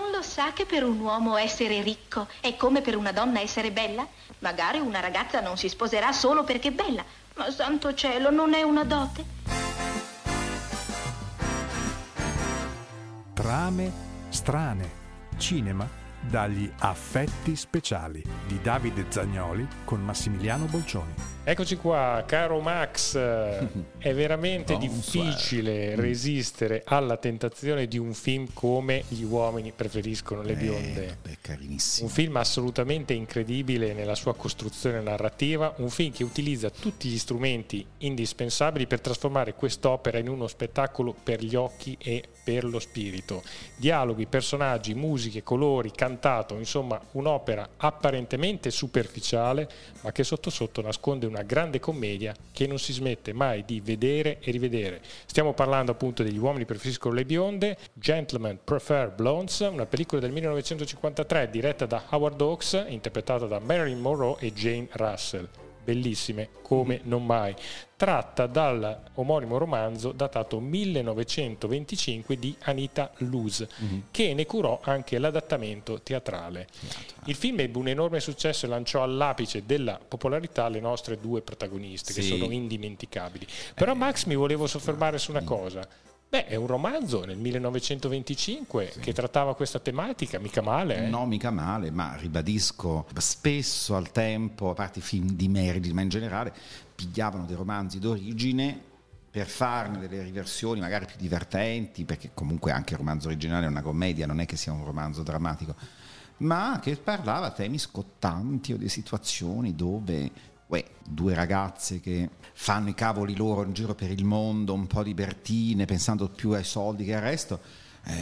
Non lo sa che per un uomo essere ricco è come per una donna essere bella? Magari una ragazza non si sposerà solo perché è bella, ma santo cielo, non è una dote. Trame strane. Cinema dagli affetti speciali di Davide Zagnoli con Massimiliano Bolcioni. Eccoci qua, caro Max, è veramente difficile resistere alla tentazione di un film come Gli uomini preferiscono le bionde. Eh, carinissimo. Un film assolutamente incredibile nella sua costruzione narrativa, un film che utilizza tutti gli strumenti indispensabili per trasformare quest'opera in uno spettacolo per gli occhi e per lo spirito. Dialoghi, personaggi, musiche, colori, cantato, insomma un'opera apparentemente superficiale, ma che sotto sotto nasconde una grande commedia che non si smette mai di vedere e rivedere. Stiamo parlando appunto degli uomini preferiscono le bionde, Gentlemen Prefer Blondes, una pellicola del 1953 diretta da Howard Hawks, interpretata da Marilyn Monroe e Jane Russell bellissime come non mai, tratta dal omonimo romanzo datato 1925 di Anita Luz, mm-hmm. che ne curò anche l'adattamento teatrale. Il film ebbe un enorme successo e lanciò all'apice della popolarità le nostre due protagoniste, sì. che sono indimenticabili. Però Max mi volevo soffermare su una cosa. Beh, è un romanzo nel 1925 sì. che trattava questa tematica, mica male. Eh? No, mica male, ma ribadisco, spesso al tempo, a parte i film di Meredith, ma in generale, pigliavano dei romanzi d'origine per farne delle riversioni magari più divertenti, perché comunque anche il romanzo originale è una commedia, non è che sia un romanzo drammatico, ma che parlava temi scottanti o di situazioni dove uè, due ragazze che fanno i cavoli loro in giro per il mondo, un po' libertine, pensando più ai soldi che al resto. Eh,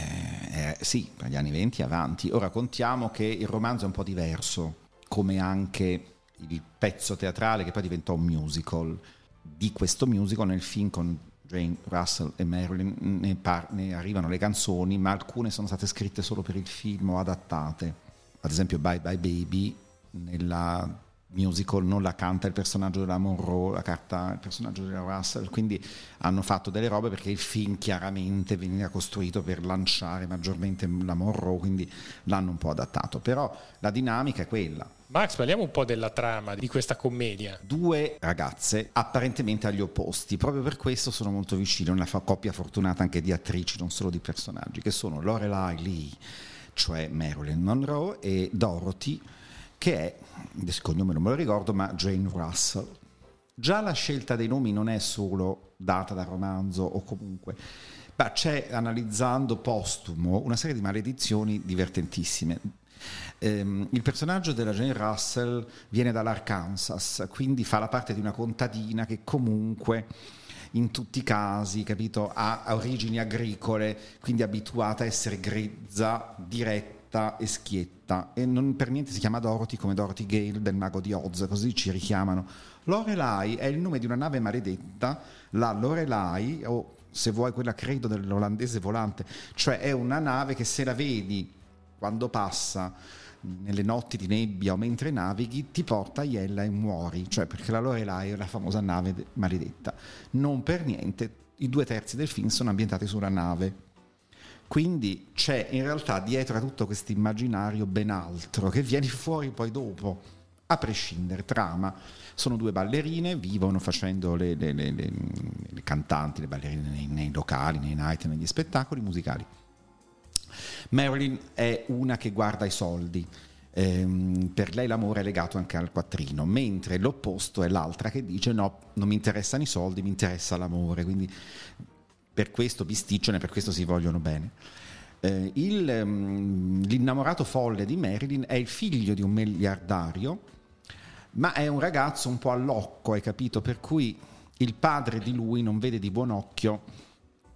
eh, sì, per gli anni 20 avanti. Ora contiamo che il romanzo è un po' diverso, come anche il pezzo teatrale che poi diventò un musical. Di questo musical nel film con Jane Russell e Marilyn ne, par- ne arrivano le canzoni, ma alcune sono state scritte solo per il film o adattate. Ad esempio Bye Bye Baby nella musical non la canta il personaggio della Monroe, la canta il personaggio della Russell, quindi hanno fatto delle robe perché il film chiaramente veniva costruito per lanciare maggiormente la Monroe, quindi l'hanno un po' adattato, però la dinamica è quella. Max, parliamo un po' della trama di questa commedia. Due ragazze apparentemente agli opposti, proprio per questo sono molto vicine, una coppia fortunata anche di attrici, non solo di personaggi, che sono Lorelai Lee, cioè Marilyn Monroe, e Dorothy, che è, il cognome non me lo ricordo, ma Jane Russell. Già la scelta dei nomi non è solo data dal romanzo o comunque, ma c'è analizzando postumo una serie di maledizioni divertentissime. Um, il personaggio della Jane Russell viene dall'Arkansas, quindi fa la parte di una contadina che comunque in tutti i casi, capito, ha origini agricole, quindi abituata a essere grezza, diretta schietta e schietta e non per niente si chiama Dorothy come Dorothy Gale del mago di Oz, così ci richiamano. Lorelai è il nome di una nave maledetta, la Lorelai o se vuoi quella credo dell'olandese volante, cioè è una nave che se la vedi quando passa nelle notti di nebbia o mentre navighi ti porta a Iella e muori, cioè perché la Lorelai è la famosa nave maledetta. Non per niente i due terzi del film sono ambientati sulla nave quindi c'è in realtà dietro a tutto questo immaginario ben altro che viene fuori poi dopo, a prescindere, trama. Sono due ballerine, vivono facendo le, le, le, le cantanti, le ballerine nei, nei locali, nei night, negli spettacoli musicali. Marilyn è una che guarda i soldi, ehm, per lei l'amore è legato anche al quattrino, mentre l'opposto è l'altra che dice no, non mi interessano i soldi, mi interessa l'amore, quindi per questo bisticciano e per questo si vogliono bene. Eh, il, um, l'innamorato folle di Marilyn è il figlio di un miliardario, ma è un ragazzo un po' allocco, hai capito? Per cui il padre di lui non vede di buon occhio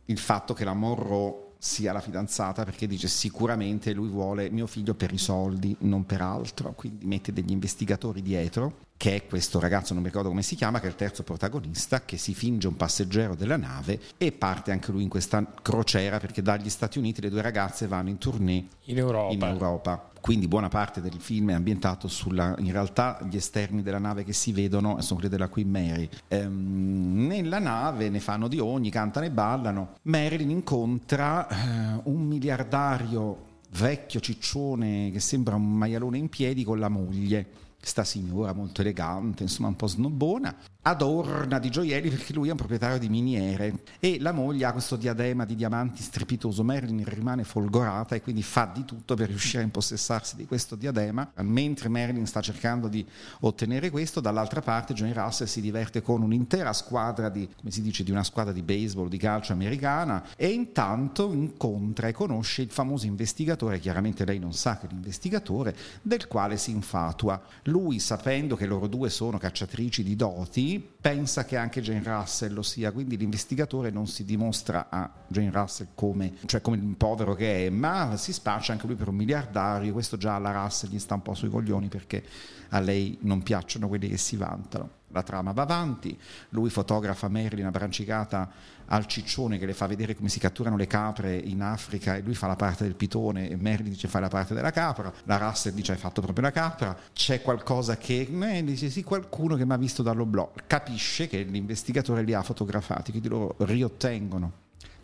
il fatto che la Monroe sia la fidanzata perché dice sicuramente lui vuole mio figlio per i soldi, non per altro, quindi mette degli investigatori dietro che è questo ragazzo, non mi ricordo come si chiama, che è il terzo protagonista, che si finge un passeggero della nave e parte anche lui in questa crociera perché dagli Stati Uniti le due ragazze vanno in tournée in Europa. In Europa. Quindi buona parte del film è ambientato sulla, in realtà gli esterni della nave che si vedono sono quelli della Queen Mary. Ehm, nella nave ne fanno di ogni, cantano e ballano. Marilyn incontra eh, un miliardario vecchio ciccione che sembra un maialone in piedi con la moglie sta signora molto elegante, insomma un po' snobbona, adorna di gioielli perché lui è un proprietario di miniere e la moglie ha questo diadema di diamanti strepitoso. Marilyn rimane folgorata e quindi fa di tutto per riuscire a impossessarsi di questo diadema. Mentre Marilyn sta cercando di ottenere questo, dall'altra parte Johnny Russell si diverte con un'intera squadra di, come si dice, di una squadra di baseball, di calcio americana e intanto incontra e conosce il famoso investigatore, chiaramente lei non sa che è l'investigatore, del quale si infatua. Lui, sapendo che loro due sono cacciatrici di doti, pensa che anche Jane Russell lo sia, quindi l'investigatore non si dimostra a Jane Russell come, cioè come il povero che è, ma si spaccia anche lui per un miliardario, questo già alla Russell gli sta un po' sui coglioni perché a lei non piacciono quelli che si vantano. La trama va avanti, lui fotografa Marilyn abbrancicata al ciccione che le fa vedere come si catturano le capre in Africa e lui fa la parte del pitone e Marilyn dice fai la parte della capra, la Russell dice hai fatto proprio la capra, c'è qualcosa che eh, dice sì qualcuno che mi ha visto dall'oblò, capisce che l'investigatore li ha fotografati, quindi loro riottengono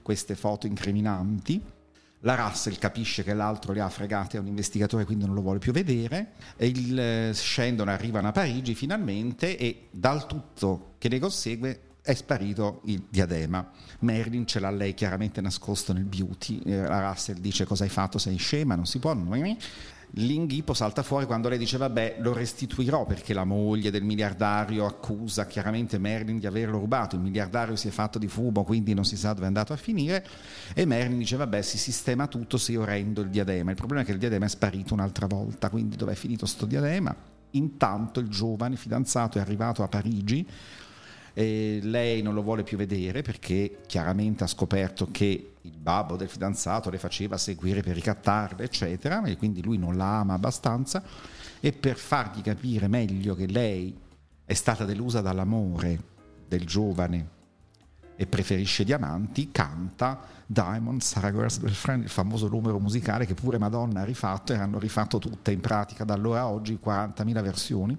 queste foto incriminanti la Russell capisce che l'altro li ha fregati, è un investigatore, quindi non lo vuole più vedere. Il, eh, scendono, arrivano a Parigi finalmente e dal tutto che ne consegue è sparito il diadema. Marilyn ce l'ha lei chiaramente nascosto nel beauty. Eh, la Russell dice cosa hai fatto, sei scema, non si può l'inghippo salta fuori quando lei dice vabbè lo restituirò perché la moglie del miliardario accusa chiaramente Merlin di averlo rubato, il miliardario si è fatto di fumo quindi non si sa dove è andato a finire. E Merlin dice vabbè si sistema tutto se io rendo il diadema, il problema è che il diadema è sparito un'altra volta, quindi dove è finito sto diadema? Intanto il giovane fidanzato è arrivato a Parigi e lei non lo vuole più vedere perché chiaramente ha scoperto che il babbo del fidanzato le faceva seguire per ricattarle, eccetera, e quindi lui non la ama abbastanza. E per fargli capire meglio che lei è stata delusa dall'amore del giovane e preferisce diamanti, canta Diamond, Sarah Girls Girlfriend, il famoso numero musicale che pure Madonna ha rifatto e hanno rifatto tutte in pratica da allora a oggi 40.000 versioni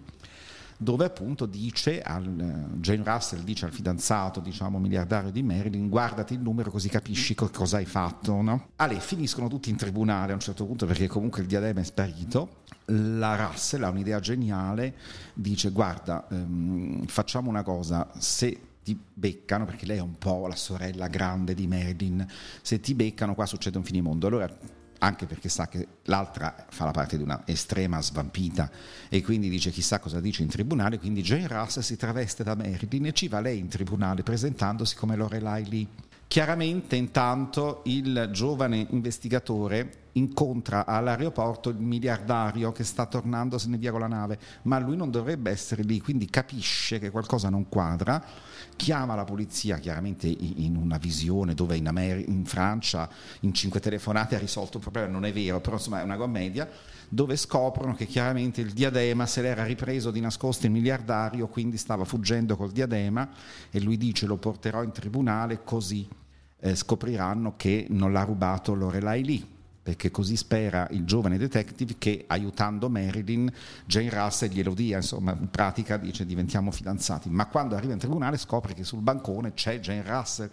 dove appunto dice al eh, Jane Russell dice al fidanzato, diciamo miliardario di Marilyn, guardati il numero così capisci cosa hai fatto, no? Ale, finiscono tutti in tribunale a un certo punto perché comunque il diadema è sparito. La Russell ha un'idea geniale, dice guarda, ehm, facciamo una cosa, se ti beccano, perché lei è un po' la sorella grande di Marilyn, se ti beccano qua succede un finimondo. Allora anche perché sa che l'altra fa la parte di una estrema svampita e quindi dice chissà cosa dice in tribunale, quindi Jane Russell si traveste da Marilyn e ci va lei in tribunale presentandosi come Lorelai Lee. Chiaramente intanto il giovane investigatore incontra all'aeroporto il miliardario che sta tornandosene via con la nave, ma lui non dovrebbe essere lì, quindi capisce che qualcosa non quadra, chiama la polizia chiaramente in una visione dove in, Amer- in Francia in cinque telefonate ha risolto un problema, non è vero, però insomma è una commedia, dove scoprono che chiaramente il diadema se l'era ripreso di nascosto il miliardario, quindi stava fuggendo col diadema e lui dice lo porterò in tribunale così eh, scopriranno che non l'ha rubato Lorelai lì perché così spera il giovane detective che aiutando Marilyn, Jane Russell glielo dia, insomma in pratica dice diventiamo fidanzati, ma quando arriva in tribunale scopre che sul bancone c'è Jane Russell,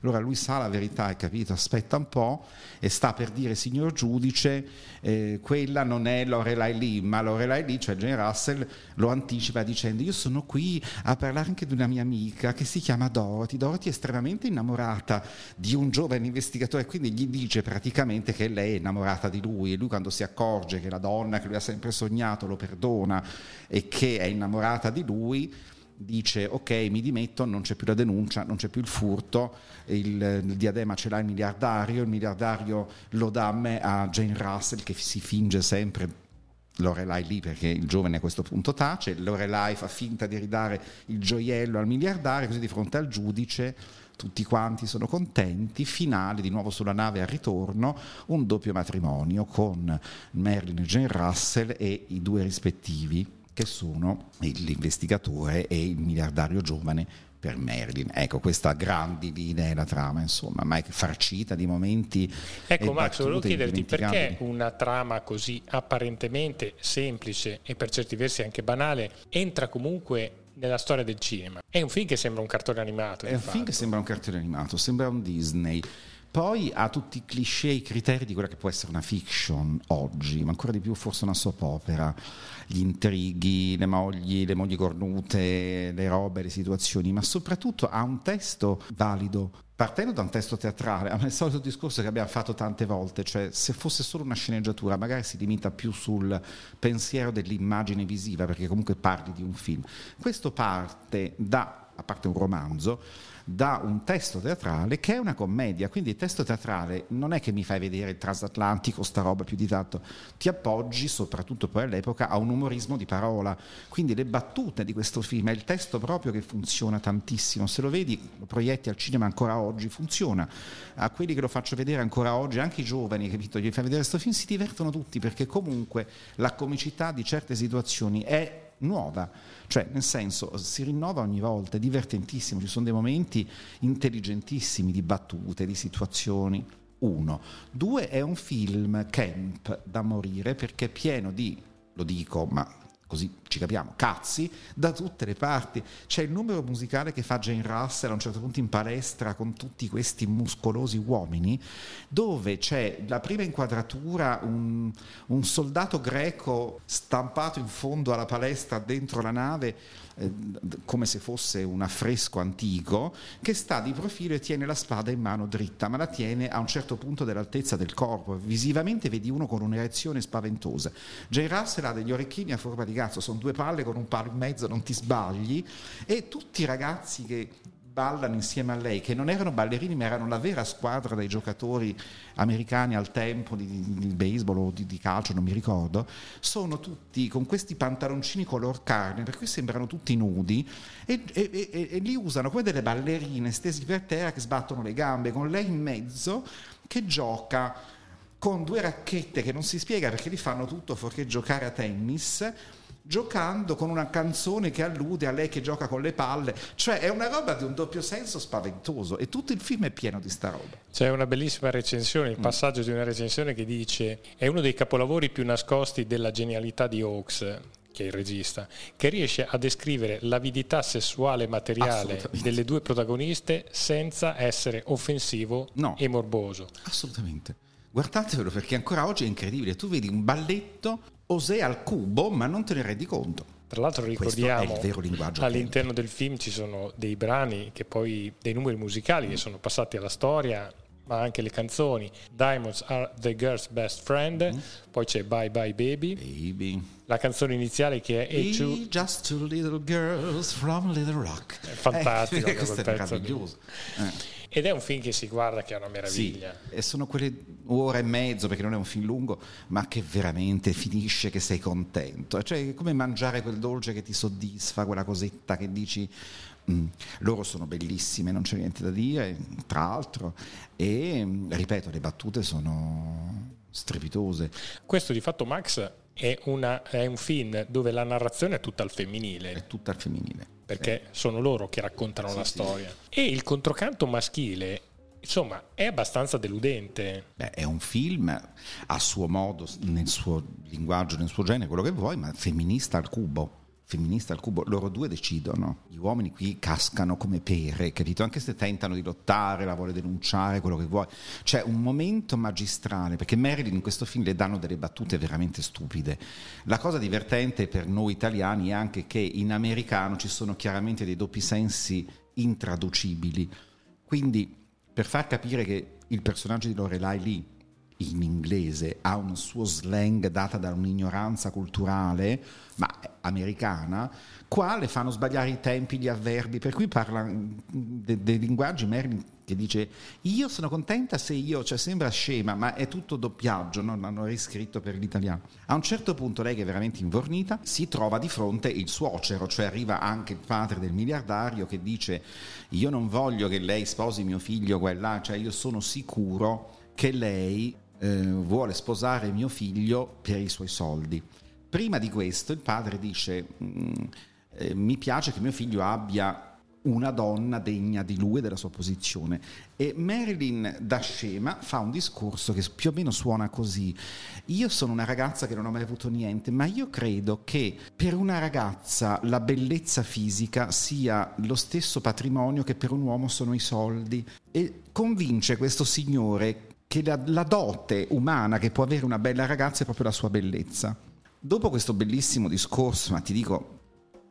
allora lui sa la verità, hai capito, aspetta un po' e sta per dire signor giudice, eh, quella non è Lorelai Lee, ma Lorelai Lee, cioè Jane Russell, lo anticipa dicendo io sono qui a parlare anche di una mia amica che si chiama Dorothy, Dorothy è estremamente innamorata di un giovane investigatore, quindi gli dice praticamente che lei innamorata di lui e lui quando si accorge che la donna che lui ha sempre sognato lo perdona e che è innamorata di lui, dice ok mi dimetto, non c'è più la denuncia, non c'è più il furto, il, il, diadema ce l'ha il miliardario, il miliardario lo dà a me, a Jane Russell che si finge sempre Lorelai lì perché il giovane a questo punto tace, Lorelai fa finta di ridare il gioiello al miliardario, così di fronte al giudice tutti quanti sono contenti, finale di nuovo sulla nave al ritorno, un doppio matrimonio con Merlin e Jane Russell e i due rispettivi che sono l'investigatore e il miliardario giovane per Merlin. Ecco, questa grandi linea è la trama, insomma, ma è farcita di momenti. Ecco, Max, volevo chiederti perché una trama così apparentemente semplice e per certi versi anche banale entra comunque nella storia del cinema. È un film che sembra un cartone animato. È un fatto. film che sembra un cartone animato, sembra un Disney Poi ha tutti i cliché, i criteri di quella che può essere una fiction oggi, ma ancora di più forse una soap opera, gli intrighi, le mogli, le mogli cornute, le robe, le situazioni, ma soprattutto ha un testo valido, partendo da un testo teatrale, è il solito discorso che abbiamo fatto tante volte, cioè se fosse solo una sceneggiatura magari si limita più sul pensiero dell'immagine visiva, perché comunque parli di un film. Questo parte da, a parte un romanzo, da un testo teatrale che è una commedia, quindi il testo teatrale non è che mi fai vedere il transatlantico, sta roba più di tanto, ti appoggi soprattutto poi all'epoca a un umorismo di parola, quindi le battute di questo film, è il testo proprio che funziona tantissimo, se lo vedi, lo proietti al cinema ancora oggi, funziona, a quelli che lo faccio vedere ancora oggi, anche i giovani, capito, gli fai vedere questo film, si divertono tutti perché comunque la comicità di certe situazioni è nuova, cioè nel senso si rinnova ogni volta, è divertentissimo, ci sono dei momenti intelligentissimi di battute, di situazioni. Uno. Due, è un film camp da morire perché è pieno di, lo dico, ma così ci capiamo, cazzi, da tutte le parti. C'è il numero musicale che fa Jane Russell a un certo punto in palestra con tutti questi muscolosi uomini, dove c'è la prima inquadratura, un, un soldato greco stampato in fondo alla palestra dentro la nave eh, come se fosse un affresco antico, che sta di profilo e tiene la spada in mano dritta, ma la tiene a un certo punto dell'altezza del corpo. Visivamente vedi uno con un'erezione spaventosa. Jay Russell ha degli orecchini a forma di cazzo, sono due palle con un palo in mezzo, non ti sbagli, e tutti i ragazzi che ballano insieme a lei, che non erano ballerini ma erano la vera squadra dei giocatori americani al tempo di, di baseball o di, di, calcio, non mi ricordo, sono tutti con questi pantaloncini color carne, per cui sembrano tutti nudi, e, e, e, e li usano come delle ballerine stesi per terra che sbattono le gambe, con lei in mezzo che gioca con due racchette che non si spiega perché li fanno tutto fuorché giocare a tennis giocando con una canzone che allude a lei che gioca con le palle, cioè è una roba di un doppio senso spaventoso e tutto il film è pieno di sta roba. C'è una bellissima recensione, il mm. passaggio mm. di una recensione che dice è uno dei capolavori più nascosti della genialità di Hawks, che è il regista, che riesce a descrivere l'avidità sessuale e materiale delle due protagoniste senza essere offensivo no. e morboso. Assolutamente. Guardatevelo perché ancora oggi è incredibile. Tu vedi un balletto Osè al cubo, ma non te ne rendi conto. Tra l'altro ricordiamo all'interno del film ci sono dei brani che poi dei numeri musicali che sono passati alla storia, ma anche le canzoni. Diamonds are the girl's best friend, mm. poi c'è Bye Bye Baby. Baby. La canzone iniziale che è Hey, two... Just Two Little Girls from Little Rock. È fantastico, eh, questo è meraviglioso. Eh. Ed è un film che si guarda che è una meraviglia. Sì, e sono quelle ore e mezzo, perché non è un film lungo, ma che veramente finisce che sei contento. Cioè, è come mangiare quel dolce che ti soddisfa, quella cosetta che dici. Mm, loro sono bellissime, non c'è niente da dire, tra l'altro. E ripeto, le battute sono strepitose. Questo di fatto, Max, è, una, è un film dove la narrazione è tutta al femminile. È tutta al femminile perché sì. sono loro che raccontano sì, la storia. Sì. E il controcanto maschile, insomma, è abbastanza deludente. Beh, è un film a suo modo, nel suo linguaggio, nel suo genere, quello che vuoi, ma femminista al cubo femminista al cubo, loro due decidono. Gli uomini qui cascano come pere, capito? Anche se tentano di lottare, la vuole denunciare, quello che vuoi. C'è un momento magistrale, perché Marilyn in questo film le danno delle battute veramente stupide. La cosa divertente per noi italiani è anche che in americano ci sono chiaramente dei doppi sensi intraducibili. Quindi, per far capire che il personaggio di Lorelai lì in inglese ha un suo slang data da un'ignoranza culturale, ma americana, qua le fanno sbagliare i tempi, gli avverbi, per cui parla dei de linguaggi Merlin che dice io sono contenta se io, cioè sembra scema, ma è tutto doppiaggio, non hanno riscritto per l'italiano. A un certo punto lei che è veramente invornita si trova di fronte il suocero, cioè arriva anche il padre del miliardario che dice io non voglio che lei sposi mio figlio quella, cioè io sono sicuro che lei eh, vuole sposare mio figlio per i suoi soldi. Prima di questo il padre dice mm, eh, mi piace che mio figlio abbia una donna degna di lui e della sua posizione. E Marilyn da scema fa un discorso che più o meno suona così. Io sono una ragazza che non ho mai avuto niente, ma io credo che per una ragazza la bellezza fisica sia lo stesso patrimonio che per un uomo sono i soldi. E convince questo signore che la, la dote umana che può avere una bella ragazza è proprio la sua bellezza. Dopo questo bellissimo discorso, ma ti dico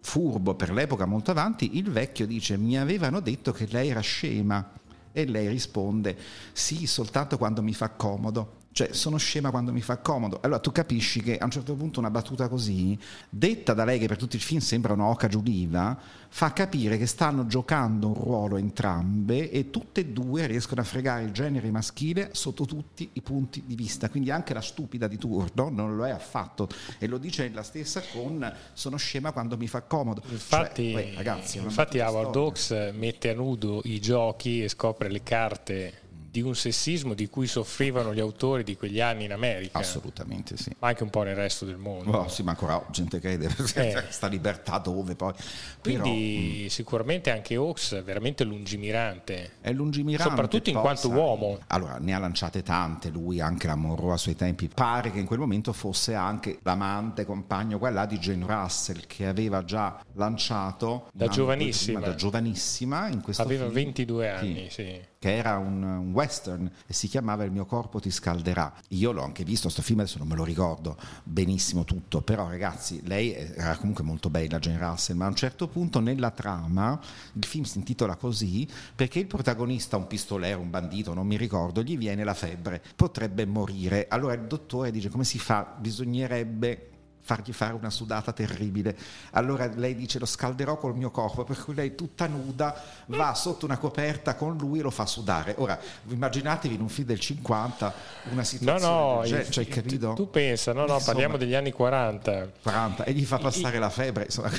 furbo per l'epoca molto avanti, il vecchio dice mi avevano detto che lei era scema e lei risponde sì, soltanto quando mi fa comodo. Cioè, sono scema quando mi fa comodo. Allora tu capisci che a un certo punto una battuta così, detta da lei che per tutto il film sembra un'oca giuliva, fa capire che stanno giocando un ruolo entrambe e tutte e due riescono a fregare il genere maschile sotto tutti i punti di vista. Quindi anche la stupida di turno non lo è affatto e lo dice la stessa con sono scema quando mi fa comodo. Infatti, cioè, beh, ragazzi, infatti Howard Hawks mette a nudo i giochi e scopre le carte di un sessismo di cui soffrivano gli autori di quegli anni in America. Assolutamente sì. Ma anche un po' nel resto del mondo. Oh, sì, ma ancora gente crede, eh. sta libertà dove poi. Quindi Però, mm. sicuramente anche Hawks è veramente lungimirante. È lungimirante. Soprattutto in quanto uomo. Allora, ne ha lanciate tante, lui anche la Monroe a suoi tempi. Pare che in quel momento fosse anche l'amante, compagno, quella di Jane Russell, che aveva già lanciato... Da giovanissima. Prima, da giovanissima in questo Aveva film. 22 anni, sì. sì che era un, un, western e si chiamava Il mio corpo ti scalderà. Io l'ho anche visto, questo film adesso non me lo ricordo benissimo tutto, però ragazzi, lei era comunque molto bella, Jane Russell, ma a un certo punto nella trama, il film si intitola così perché il protagonista, un pistolero, un bandito, non mi ricordo, gli viene la febbre, potrebbe morire. Allora il dottore dice come si fa? Bisognerebbe fargli fare una sudata terribile. Allora lei dice lo scalderò col mio corpo, per cui lei tutta nuda va sotto una coperta con lui e lo fa sudare. Ora immaginatevi in un film del 50 una situazione no, no, del cioè, capito? Tu pensa, no, no, Insomma, parliamo degli anni 40. 40 e gli fa passare il, la febbre. Insomma.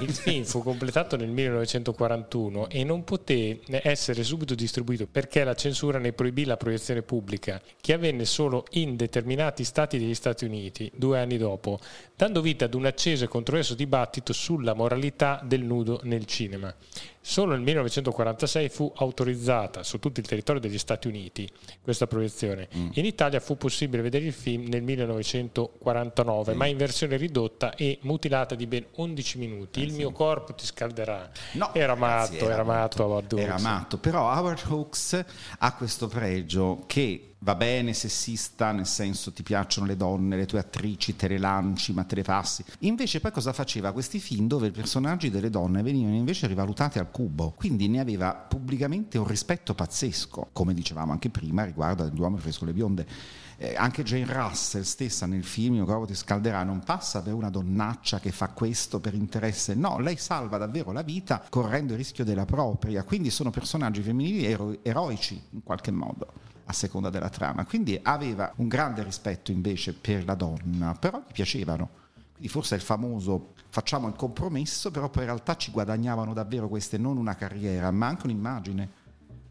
Il film fu completato nel 1941 e non poté essere subito distribuito perché la censura ne proibì la proiezione pubblica, che avvenne solo in determinati stati degli Stati Uniti due anni dopo dando vita ad un acceso e controverso dibattito sulla moralità del nudo nel cinema. Solo nel 1946 fu autorizzata su tutto il territorio degli Stati Uniti questa proiezione. Mm. In Italia fu possibile vedere il film nel 1949, mm. ma in versione ridotta e mutilata di ben 11 minuti. Eh, il mio corpo ti scalderà. No, era ragazzi, matto, era, matto Hawks. Era matto, però Howard Hawks ha questo pregio che va bene sessista, nel senso ti piacciono le donne, le tue attrici, te le lanci, ma te le passi. Invece poi cosa faceva? Questi film dove i personaggi delle donne venivano invece rivalutati al cubo, quindi ne aveva pubblicamente un rispetto pazzesco, come dicevamo anche prima riguardo all'uomo fresco le bionde. Eh, anche Jane Russell stessa nel film Io ti scalderà non passa per una donnaccia che fa questo per interesse, no, lei salva davvero la vita correndo il rischio della propria, quindi sono personaggi femminili ero- eroici in qualche modo a seconda della trama. Quindi aveva un grande rispetto invece per la donna, però gli piacevano. Quindi forse è il famoso facciamo il compromesso, però poi in realtà ci guadagnavano davvero queste non una carriera, ma anche un'immagine.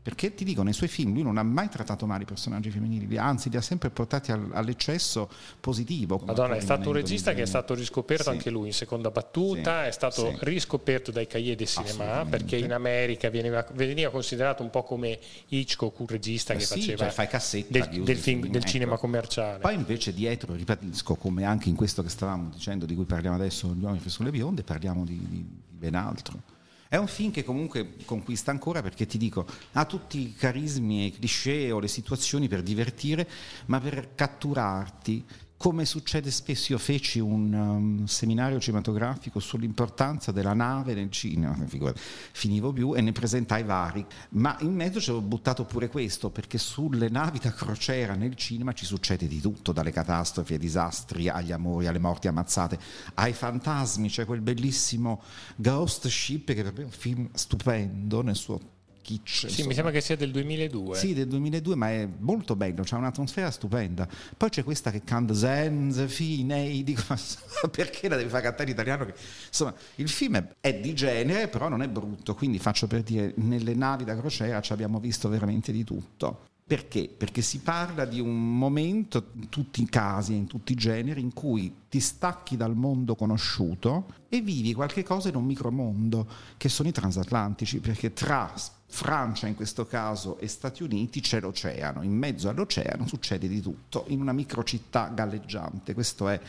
Perché ti dico, nei suoi film lui non ha mai trattato male i personaggi femminili, anzi li ha sempre portati all'eccesso positivo. Madonna, è stato un regista che è stato riscoperto sì. anche lui in seconda battuta, sì. è stato sì. riscoperto dai cahiers de cinema perché in America veniva, veniva, considerato un po' come Hitchcock, un regista eh che faceva cioè del, del, film, del ecco. cinema commerciale. Poi invece dietro, ribadisco, come anche in questo che stavamo dicendo, di cui parliamo adesso, Gli uomini sulle bionde, parliamo di, di ben altro. È un film che comunque conquista ancora perché ti dico, ha tutti i carismi e i cliché o le situazioni per divertire, ma per catturarti come succede spesso, io feci un um, seminario cinematografico sull'importanza della nave nel cinema, finivo più e ne presentai vari, ma in mezzo ci avevo buttato pure questo, perché sulle navi da crociera nel cinema ci succede di tutto, dalle catastrofi ai disastri, agli amori, alle morti ammazzate, ai fantasmi, c'è quel bellissimo Ghost Ship che è un film stupendo nel suo kitsch. Sì, mi sembra che sia del 2002. Sì, del 2002, ma è molto bello, c'è un'atmosfera stupenda. Poi c'è questa che canta Zenz, Finei, dico, ma perché la devi fare cantare in italiano? Insomma, il film è, di genere, però non è brutto, quindi faccio per dire, nelle navi da crociera ci abbiamo visto veramente di tutto. Perché? Perché si parla di un momento, in tutti i casi e in tutti i generi, in cui ti ti stacchi dal mondo conosciuto e vivi qualche cosa in un micromondo che sono i transatlantici, perché tra Francia in questo caso e Stati Uniti c'è l'oceano, in mezzo all'oceano succede di tutto, in una microcittà galleggiante, questo è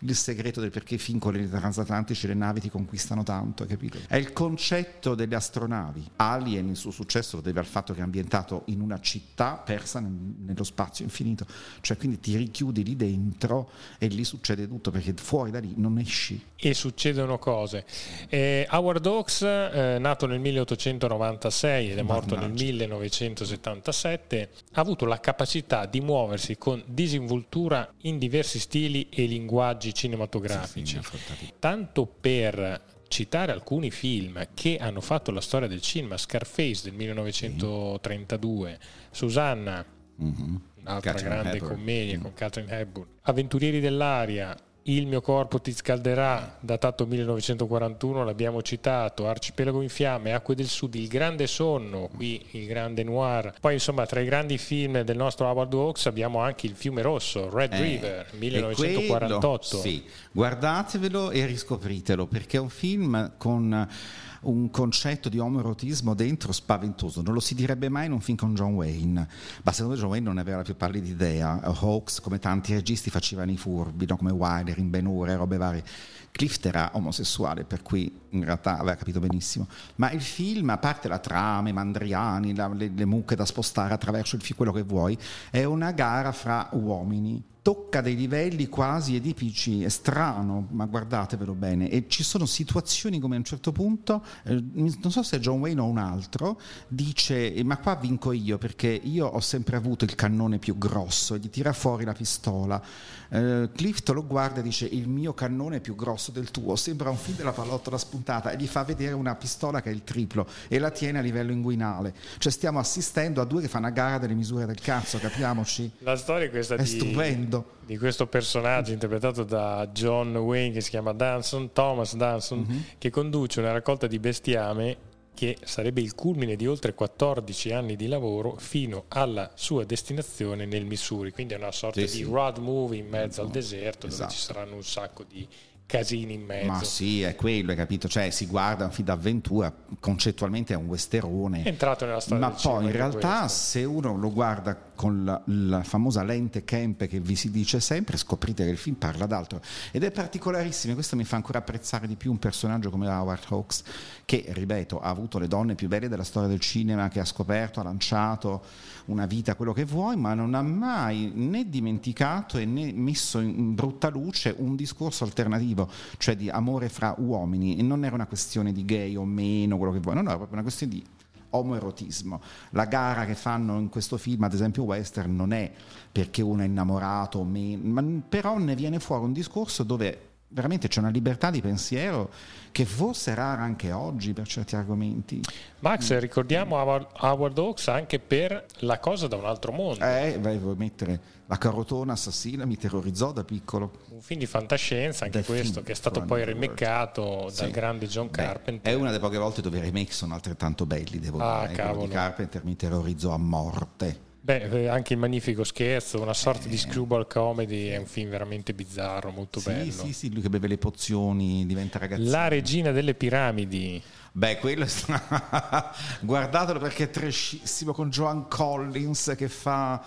il segreto del perché fin con le transatlantici le navi ti conquistano tanto, capito? È il concetto delle astronavi. Alien il suo successo lo deve al fatto che è ambientato in una città persa nello spazio infinito, cioè quindi ti richiudi lì dentro e lì succede tutto perché fuori da lì non esci. E succedono cose. Eh, Howard Hawks, eh, nato nel 1896 ed è morto Mannaggia. nel 1977, ha avuto la capacità di muoversi con disinvoltura in diversi stili e linguaggi linguaggi cinematografici, sì, tanto per citare alcuni film che hanno fatto la storia del cinema, Scarface del 1932, Susanna, mm-hmm. un'altra Catherine grande Hepburn. commedia mm. con Catherine Hepburn, Avventurieri dell'aria, il mio corpo ti scalderà, datato 1941, l'abbiamo citato, Arcipelago in fiamme, Acque del Sud, Il grande sonno, qui il grande noir. Poi insomma tra i grandi film del nostro Howard Hawks abbiamo anche Il fiume rosso, Red eh, River, 1948. Quello, sì, guardatevelo e riscopritelo perché è un film con un concetto di omoerotismo dentro spaventoso. Non lo si direbbe mai in un film con John Wayne, ma secondo John Wayne non aveva la più pallida idea. Hawks, come tanti registi, facevano i furbi, no? come Wilder in Ben Hur e robe varie. Clift era omosessuale, per cui in realtà aveva capito benissimo. Ma il film, a parte la trama, i mandriani, la, le, le, mucche da spostare attraverso il film, quello che vuoi, è una gara fra uomini tocca dei livelli quasi edipici, è strano, ma guardatevelo bene. E ci sono situazioni come a un certo punto, eh, non so se John Wayne o un altro, dice: Ma qua vinco io perché io ho sempre avuto il cannone più grosso e gli tira fuori la pistola. Eh, Clift lo guarda e dice: Il mio cannone è più grosso del tuo. Sembra un film della pallottola spuntata e gli fa vedere una pistola che è il triplo e la tiene a livello inguinale. Cioè, stiamo assistendo a due che fanno a gara delle misure del cazzo, capiamoci. La storia è questa è di. stupendo di questo personaggio interpretato da John Wayne che si chiama Danson, Thomas Danson, mm-hmm. che conduce una raccolta di bestiame che sarebbe il culmine di oltre 14 anni di lavoro fino alla sua destinazione nel Missouri. Quindi è una sorta sì, di sì. road movie in mezzo no, al deserto esatto. dove ci saranno un sacco di casini in mezzo. Ma sì, è quello, hai capito? Cioè, si guarda un film d'avventura, concettualmente è un westerone. È entrato nella storia Ma poi in realtà, questo. se uno lo guarda con la, la, famosa lente Kemp che vi si dice sempre, scoprite che il film parla d'altro. Ed è particolarissimo, questo mi fa ancora apprezzare di più un personaggio come Howard Hawks, che, ripeto, ha avuto le donne più belle della storia del cinema, che ha scoperto, ha lanciato una vita, quello che vuoi, ma non ha mai né dimenticato e né messo in brutta luce un discorso alternativo, cioè di amore fra uomini. E non era una questione di gay o meno, quello che vuoi, no, no, era proprio una questione di omoerotismo. La gara che fanno in questo film, ad esempio western, non è perché uno è innamorato ma però ne viene fuori un discorso dove veramente c'è una libertà di pensiero che forse è rara anche oggi per certi argomenti. Max, mm. ricordiamo Howard, Hawks anche per La cosa da un altro mondo. Eh, vai, vuoi mettere la carotona assassina mi terrorizzò da piccolo. Un film di fantascienza, anche The questo, che è stato poi remakeato sì. dal grande John Beh, Carpenter. È una delle poche volte dove i remake sono altrettanto belli, devo ah, dire. Quello di Carpenter mi terrorizzò a morte. Beh, eh, anche il magnifico scherzo, una sorta eh. di screwball comedy, è un film veramente bizzarro, molto sì, bello. Sì, sì, lui che beve le pozioni, diventa ragazzino. La regina delle piramidi. Beh, quello è guardatelo perché è trashissimo con Joan Collins che fa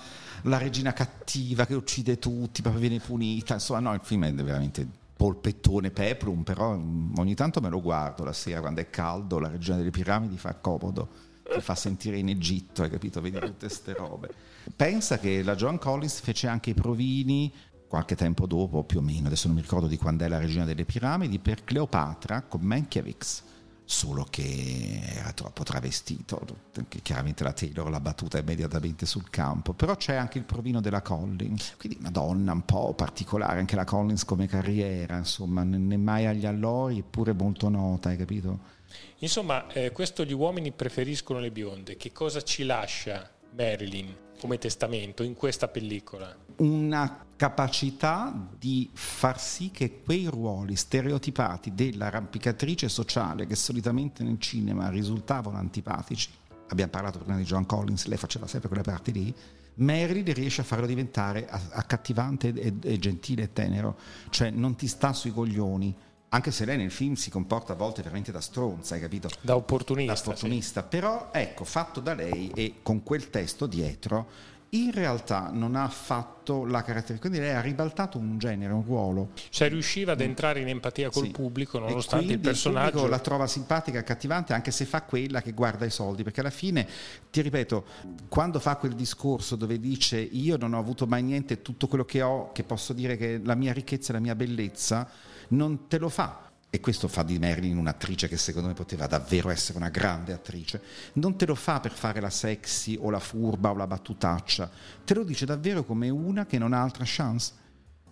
la regina cattiva che uccide tutti, proprio viene punita. Insomma, no, il film è veramente polpettone peplum, però mm, ogni tanto me lo guardo la sera quando è caldo, la regina delle piramidi fa comodo ti fa sentire in Egitto, hai capito? Vedi tutte queste robe. Pensa che la John Collins fece anche i provini qualche tempo dopo, più o meno, adesso non mi ricordo di quando è la regina delle piramidi, per Cleopatra con Mankiewicz solo che era troppo travestito, che chiaramente la Taylor l'ha battuta immediatamente sul campo, però c'è anche il provino della Collins, quindi una donna un po' particolare, anche la Collins come carriera, insomma, è mai agli allori, eppure molto nota, hai capito? Insomma, eh, questo gli uomini preferiscono le bionde. Che cosa ci lascia Marilyn come testamento in questa pellicola? Una capacità di far sì che quei ruoli stereotipati dell'arrampicatrice sociale che solitamente nel cinema risultavano antipatici, abbiamo parlato prima di John Collins, lei faceva sempre quelle parti lì, Marilyn riesce a farlo diventare accattivante e, e gentile e tenero, cioè non ti sta sui coglioni anche se lei nel film si comporta a volte veramente da stronza, hai capito? Da opportunista. Da opportunista, sì. però ecco, fatto da lei e con quel testo dietro, in realtà non ha fatto la caratteristica, quindi lei ha ribaltato un genere, un ruolo. Cioè riusciva ad entrare in empatia col sì. pubblico nonostante il personaggio... Il la trova simpatica, accattivante, anche se fa quella che guarda i soldi, perché alla fine, ti ripeto, quando fa quel discorso dove dice io non ho avuto mai niente, tutto quello che ho, che posso dire che la mia ricchezza e la mia bellezza, non te lo fa. E questo fa di Marilyn un'attrice che secondo me poteva davvero essere una grande attrice. Non te lo fa per fare la sexy o la furba o la battutaccia, te lo dice davvero come una che non ha altra chance.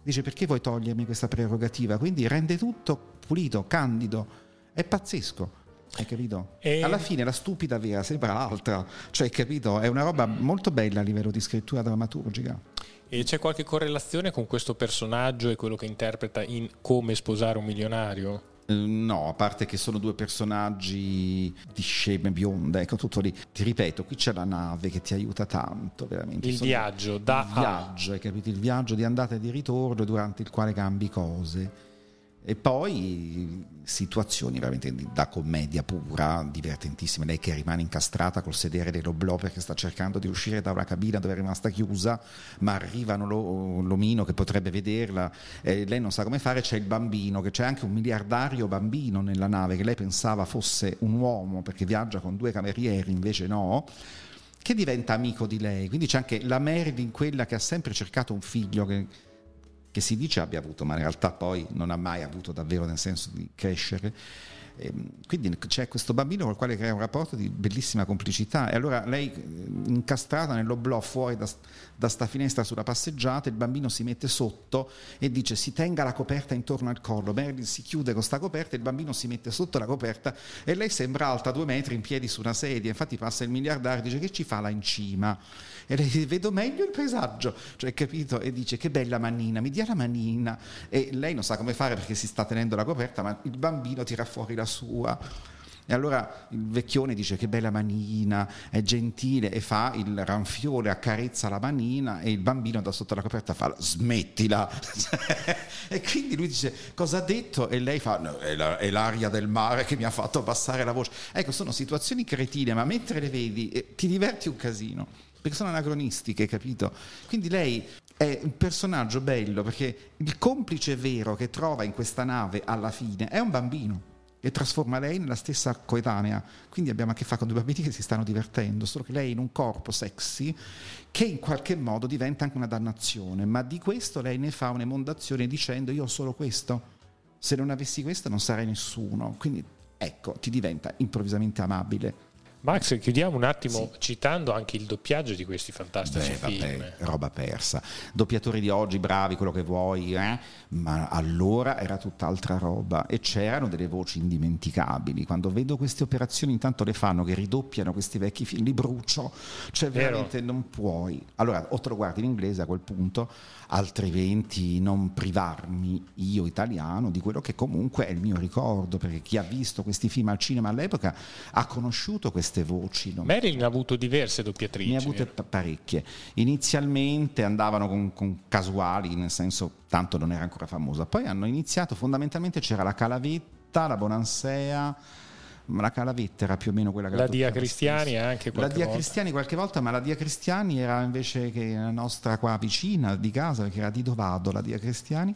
Dice perché vuoi togliermi questa prerogativa? Quindi rende tutto pulito, candido. È pazzesco. Hai capito? E... Alla fine la stupida vera sembra l'altra. Cioè, hai capito? È una roba molto bella a livello di scrittura drammaturgica. E c'è qualche correlazione con questo personaggio e quello che interpreta in Come sposare un milionario? No, a parte che sono due personaggi di sceme bionde, ecco tutto lì. Ti ripeto, qui c'è la nave che ti aiuta tanto, veramente. Il sono viaggio, da il viaggio, hai capito? Il viaggio di andata e di ritorno durante il quale cambi cose. E poi situazioni veramente da commedia pura, divertentissime. Lei che rimane incastrata col sedere dell'oblò perché sta cercando di uscire da una cabina dove è rimasta chiusa, ma arrivano lo, l'omino che potrebbe vederla, e lei non sa come fare, c'è il bambino, che c'è anche un miliardario bambino nella nave che lei pensava fosse un uomo perché viaggia con due camerieri, invece no che diventa amico di lei. Quindi c'è anche la Marilyn, quella che ha sempre cercato un figlio che che si dice abbia avuto, ma in realtà poi non ha mai avuto davvero nel senso di crescere. Ehm, quindi c'è questo bambino con il quale crea un rapporto di bellissima complicità. E allora lei incastrata nell'oblò fuori da, da sta finestra sulla passeggiata, il bambino si mette sotto e dice si tenga la coperta intorno al collo, Marilyn si chiude con sta coperta, il bambino si mette sotto la coperta e lei sembra alta due metri in piedi su una sedia, infatti passa il miliardario e dice che ci fa là in cima? E lei dice vedo meglio il paesaggio, cioè capito? E dice che bella manina, mi dia la manina. E lei non sa come fare perché si sta tenendo la coperta, ma il bambino tira fuori la sua. E allora il vecchione dice che bella manina, è gentile e fa il ranfiore, accarezza la manina e il bambino da sotto la coperta fa smettila. e quindi lui dice cosa ha detto e lei fa no, è, la, è, l'aria del mare che mi ha fatto abbassare la voce. Ecco, sono situazioni cretine, ma mentre le vedi eh, ti diverti un casino. Perché sono anacronistiche, capito? Quindi lei è un personaggio bello perché il complice vero che trova in questa nave alla fine è un bambino e trasforma lei nella stessa coetanea. Quindi abbiamo a che fare con due bambini che si stanno divertendo, solo che lei in un corpo sexy che in qualche modo diventa anche una dannazione, ma di questo lei ne fa un'emondazione dicendo io ho solo questo, se non avessi questo non sarei nessuno. Quindi ecco, ti diventa improvvisamente amabile. Max, chiudiamo un attimo sì. citando anche il doppiaggio di questi fantastici Beh, film. Vabbè, roba persa. Doppiatori di oggi, bravi, quello che vuoi, eh? ma allora era tutt'altra roba e c'erano delle voci indimenticabili. Quando vedo queste operazioni intanto le fanno che ridoppiano questi vecchi film, li brucio, cioè veramente Vero. non puoi. Allora o te lo guardi in inglese a quel punto, altrimenti non privarmi io italiano di quello che comunque è il mio ricordo, perché chi ha visto questi film al cinema all'epoca ha conosciuto queste queste voci. No? Marilyn ha avuto diverse doppiatrici. Ne ha avute parecchie. Inizialmente andavano con, con, casuali, nel senso tanto non era ancora famosa. Poi hanno iniziato, fondamentalmente c'era la Calavetta, la Bonansea, la Calavetta era più o meno quella che la Dia Cristiani anche qualche la Dia volta. Cristiani qualche volta ma la Dia Cristiani era invece che la nostra qua vicina di casa perché era di Dovado la Dia Cristiani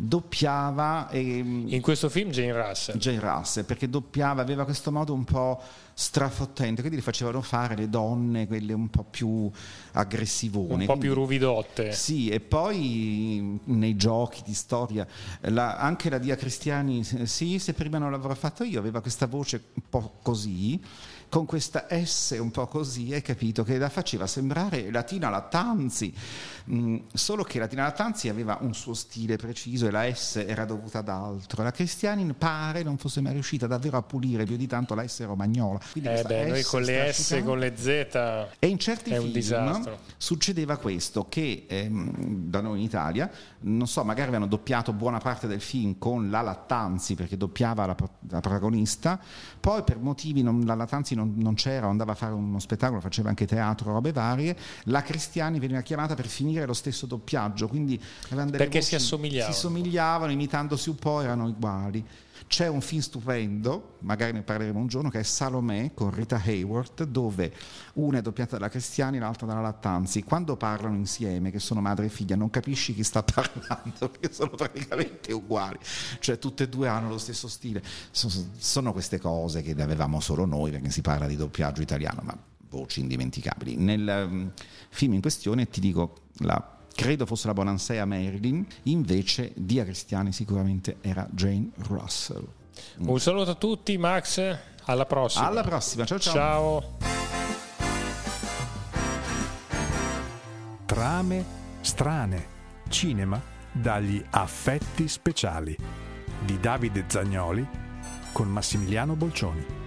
doppiava. E, in questo film Jane Russell. Jane Russell, perché doppiava, aveva questo modo un po' strafottente, quindi le facevano fare le donne, quelle un po' più aggressivone. Un po' quindi, più ruvidotte. Sì, e poi nei giochi di storia, la, anche la Dia Cristiani, sì, se prima non l'avrò fatto io, aveva questa voce un po' così con questa S un po' così, hai capito, che la faceva sembrare Latina Lattanzi, mm, solo che Latina Lattanzi aveva un suo stile preciso e la S era dovuta ad altro. La Cristiani pare non fosse mai riuscita davvero a pulire più di tanto la S romagnola, Quindi Eh beh, noi con le S, con le Z E in certi È un film disastro. succedeva questo, che ehm, da noi in Italia, non so, magari avevano doppiato buona parte del film con la Lattanzi, perché doppiava la, la protagonista, poi per motivi, non- la Lattanzi non, non c'era, andava a fare uno spettacolo, faceva anche teatro, robe varie, la Cristiani veniva chiamata per finire lo stesso doppiaggio, quindi avevano delle Perché voci- si assomigliavano. Si somigliavano, imitandosi un po', erano uguali. C'è un film stupendo, magari ne parleremo un giorno, che è Salomè con Rita Hayworth, dove una è doppiata dalla Cristiani, l'altra dalla Lattanzi. Quando parlano insieme, che sono madre e figlia, non capisci chi sta parlando, perché sono praticamente uguali. Cioè tutte e due hanno lo stesso stile. So- Sono queste cose che avevamo solo noi, perché si parla di doppiaggio italiano, ma voci indimenticabili. Nel um, film in questione ti dico la credo fosse la Bonansea Marilyn, invece Dia Cristiani sicuramente era Jane Russell. Un saluto a tutti, Max. Alla prossima. Alla prossima, ciao ciao. Ciao. Trame strane. Cinema dagli affetti speciali di Davide Zagnoli con Massimiliano Bolcioni.